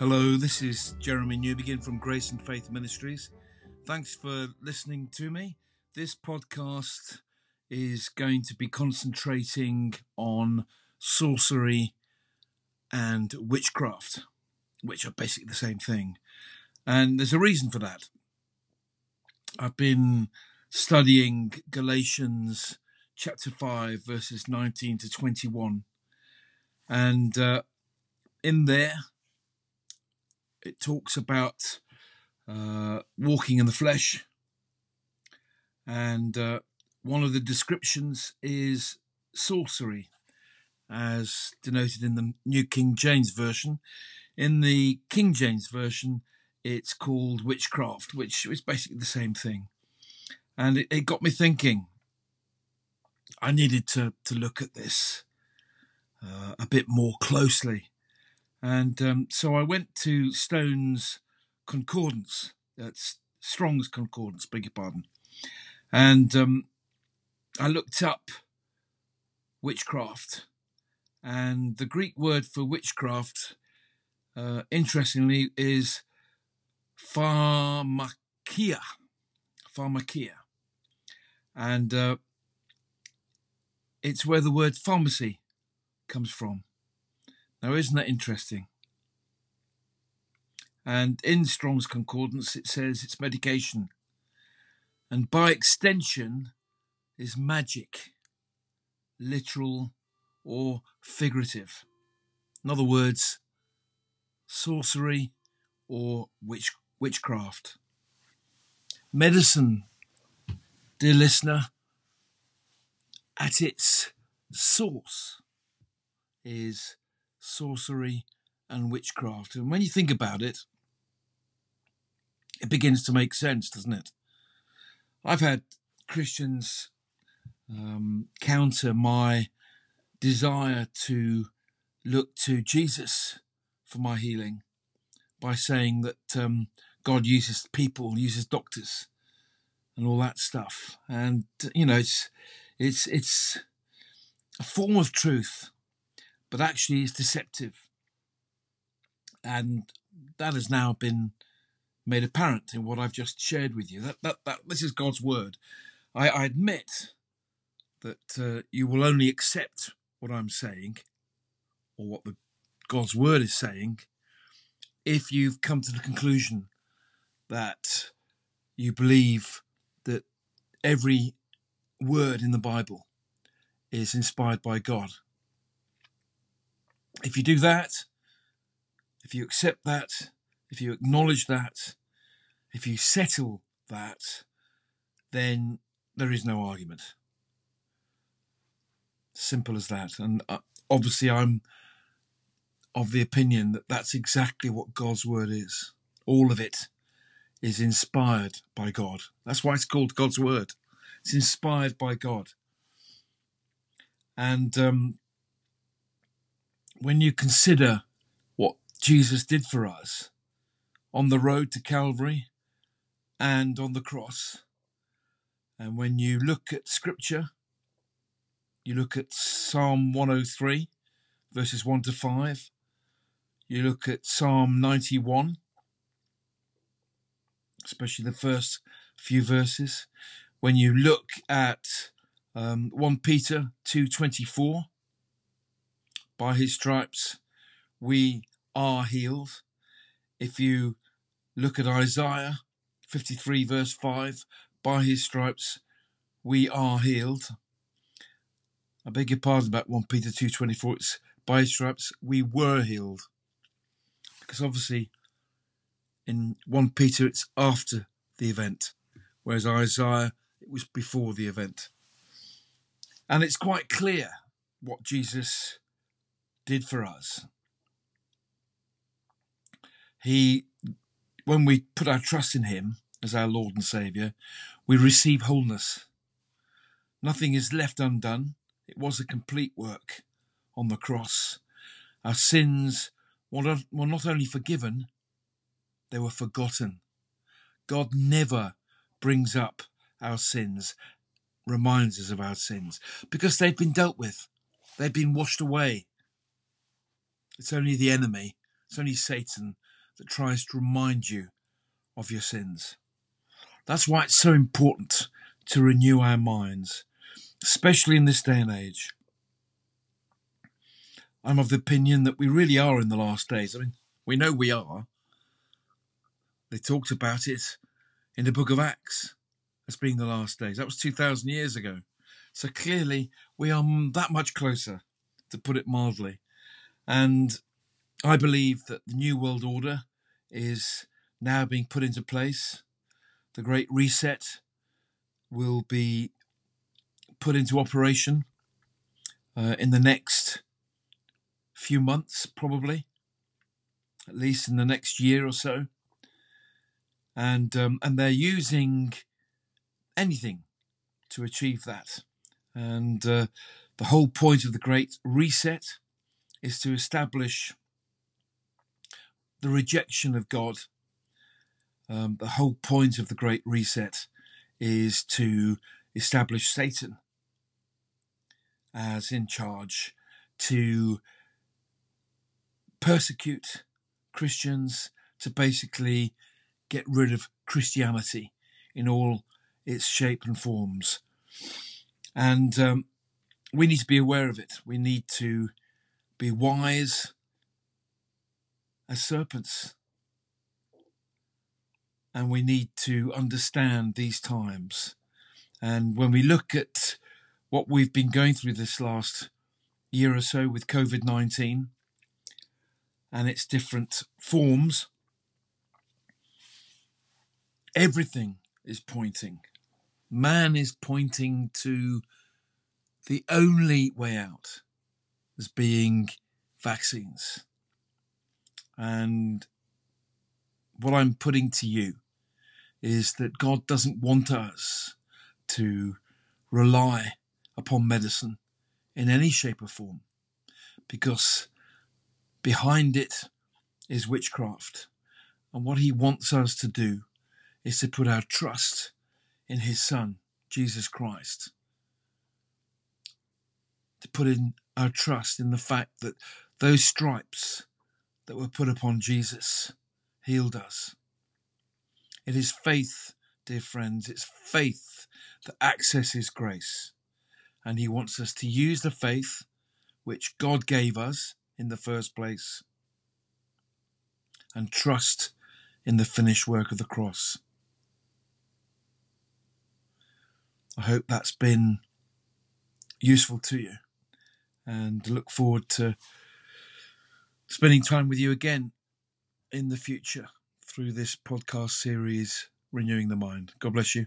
Hello, this is Jeremy Newbegin from Grace and Faith Ministries. Thanks for listening to me. This podcast is going to be concentrating on sorcery and witchcraft, which are basically the same thing. And there's a reason for that. I've been studying Galatians chapter 5, verses 19 to 21. And uh, in there, it talks about uh, walking in the flesh. And uh, one of the descriptions is sorcery, as denoted in the New King James Version. In the King James Version, it's called witchcraft, which is basically the same thing. And it, it got me thinking. I needed to, to look at this uh, a bit more closely. And um, so I went to Stone's Concordance, that's Strong's Concordance, beg your pardon. And um, I looked up witchcraft. And the Greek word for witchcraft, uh, interestingly, is pharmakia. Pharmakia. And uh, it's where the word pharmacy comes from. Now, isn't that interesting? And in Strong's Concordance, it says it's medication. And by extension, is magic, literal or figurative. In other words, sorcery or witch, witchcraft. Medicine, dear listener, at its source is sorcery and witchcraft. And when you think about it, it begins to make sense, doesn't it? I've had Christians um, counter my desire to look to Jesus for my healing by saying that um, God uses people, uses doctors, and all that stuff. And you know, it's it's it's a form of truth, but actually it's deceptive. And that has now been made apparent in what I've just shared with you. That that, that this is God's word. I, I admit that uh, you will only accept what I'm saying or what the God's word is saying if you've come to the conclusion that you believe that every word in the Bible is inspired by God. If you do that, if you accept that, if you acknowledge that, if you settle that, then there is no argument. Simple as that. And uh, obviously, I'm of the opinion that that's exactly what God's word is. All of it is inspired by God. That's why it's called God's word. It's inspired by God. And um, when you consider what? Jesus did for us on the road to Calvary and on the cross, and when you look at Scripture, you look at Psalm 103, verses 1 to 5, you look at Psalm 91, especially the first few verses. When you look at um, 1 Peter 2.24, by his stripes we are healed. If you look at Isaiah 53 verse 5, by his stripes we are healed. I beg your pardon about 1 Peter 2.24, it's by his stripes we were healed because obviously in 1 Peter it's after the event, whereas Isaiah it was before the event. And it's quite clear what Jesus did for us. He, when we put our trust in Him as our Lord and Saviour, we receive wholeness. Nothing is left undone. It was a complete work on the cross. Our sins were not only forgiven, they were forgotten. God never brings up our sins, reminds us of our sins, because they've been dealt with, they've been washed away. It's only the enemy, it's only Satan that tries to remind you of your sins. That's why it's so important to renew our minds, especially in this day and age. I'm of the opinion that we really are in the last days. I mean, we know we are. They talked about it in the book of Acts as being the last days. That was 2,000 years ago. So clearly, we are that much closer, to put it mildly. And I believe that the New World Order is now being put into place. The Great Reset will be put into operation uh, in the next few months, probably, at least in the next year or so. And um, and they're using anything to achieve that. And uh, the whole point of the Great Reset is to establish the rejection of God. Um, the whole point of the Great Reset is to establish Satan as in charge, to persecute Christians, to basically get rid of Christianity in all its shape and forms. And um, we need to be aware of it. We need to be wise as serpents. And we need to understand these times. And when we look at what we've been going through this last year or so with COVID 19, and its different forms, everything is pointing. Man is pointing to the only way out as being vaccines. And what I'm putting to you is that God doesn't want us to rely upon medicine in any shape or form because Behind it is witchcraft. And what he wants us to do is to put our trust in his son, Jesus Christ. To put in our trust in the fact that those stripes that were put upon Jesus healed us. It is faith, dear friends, it's faith that accesses grace. And he wants us to use the faith which God gave us in the first place and trust in the finished work of the cross. I hope that's been useful to you and look forward to spending time with you again in the future through this podcast series, Renewing the Mind. God bless you.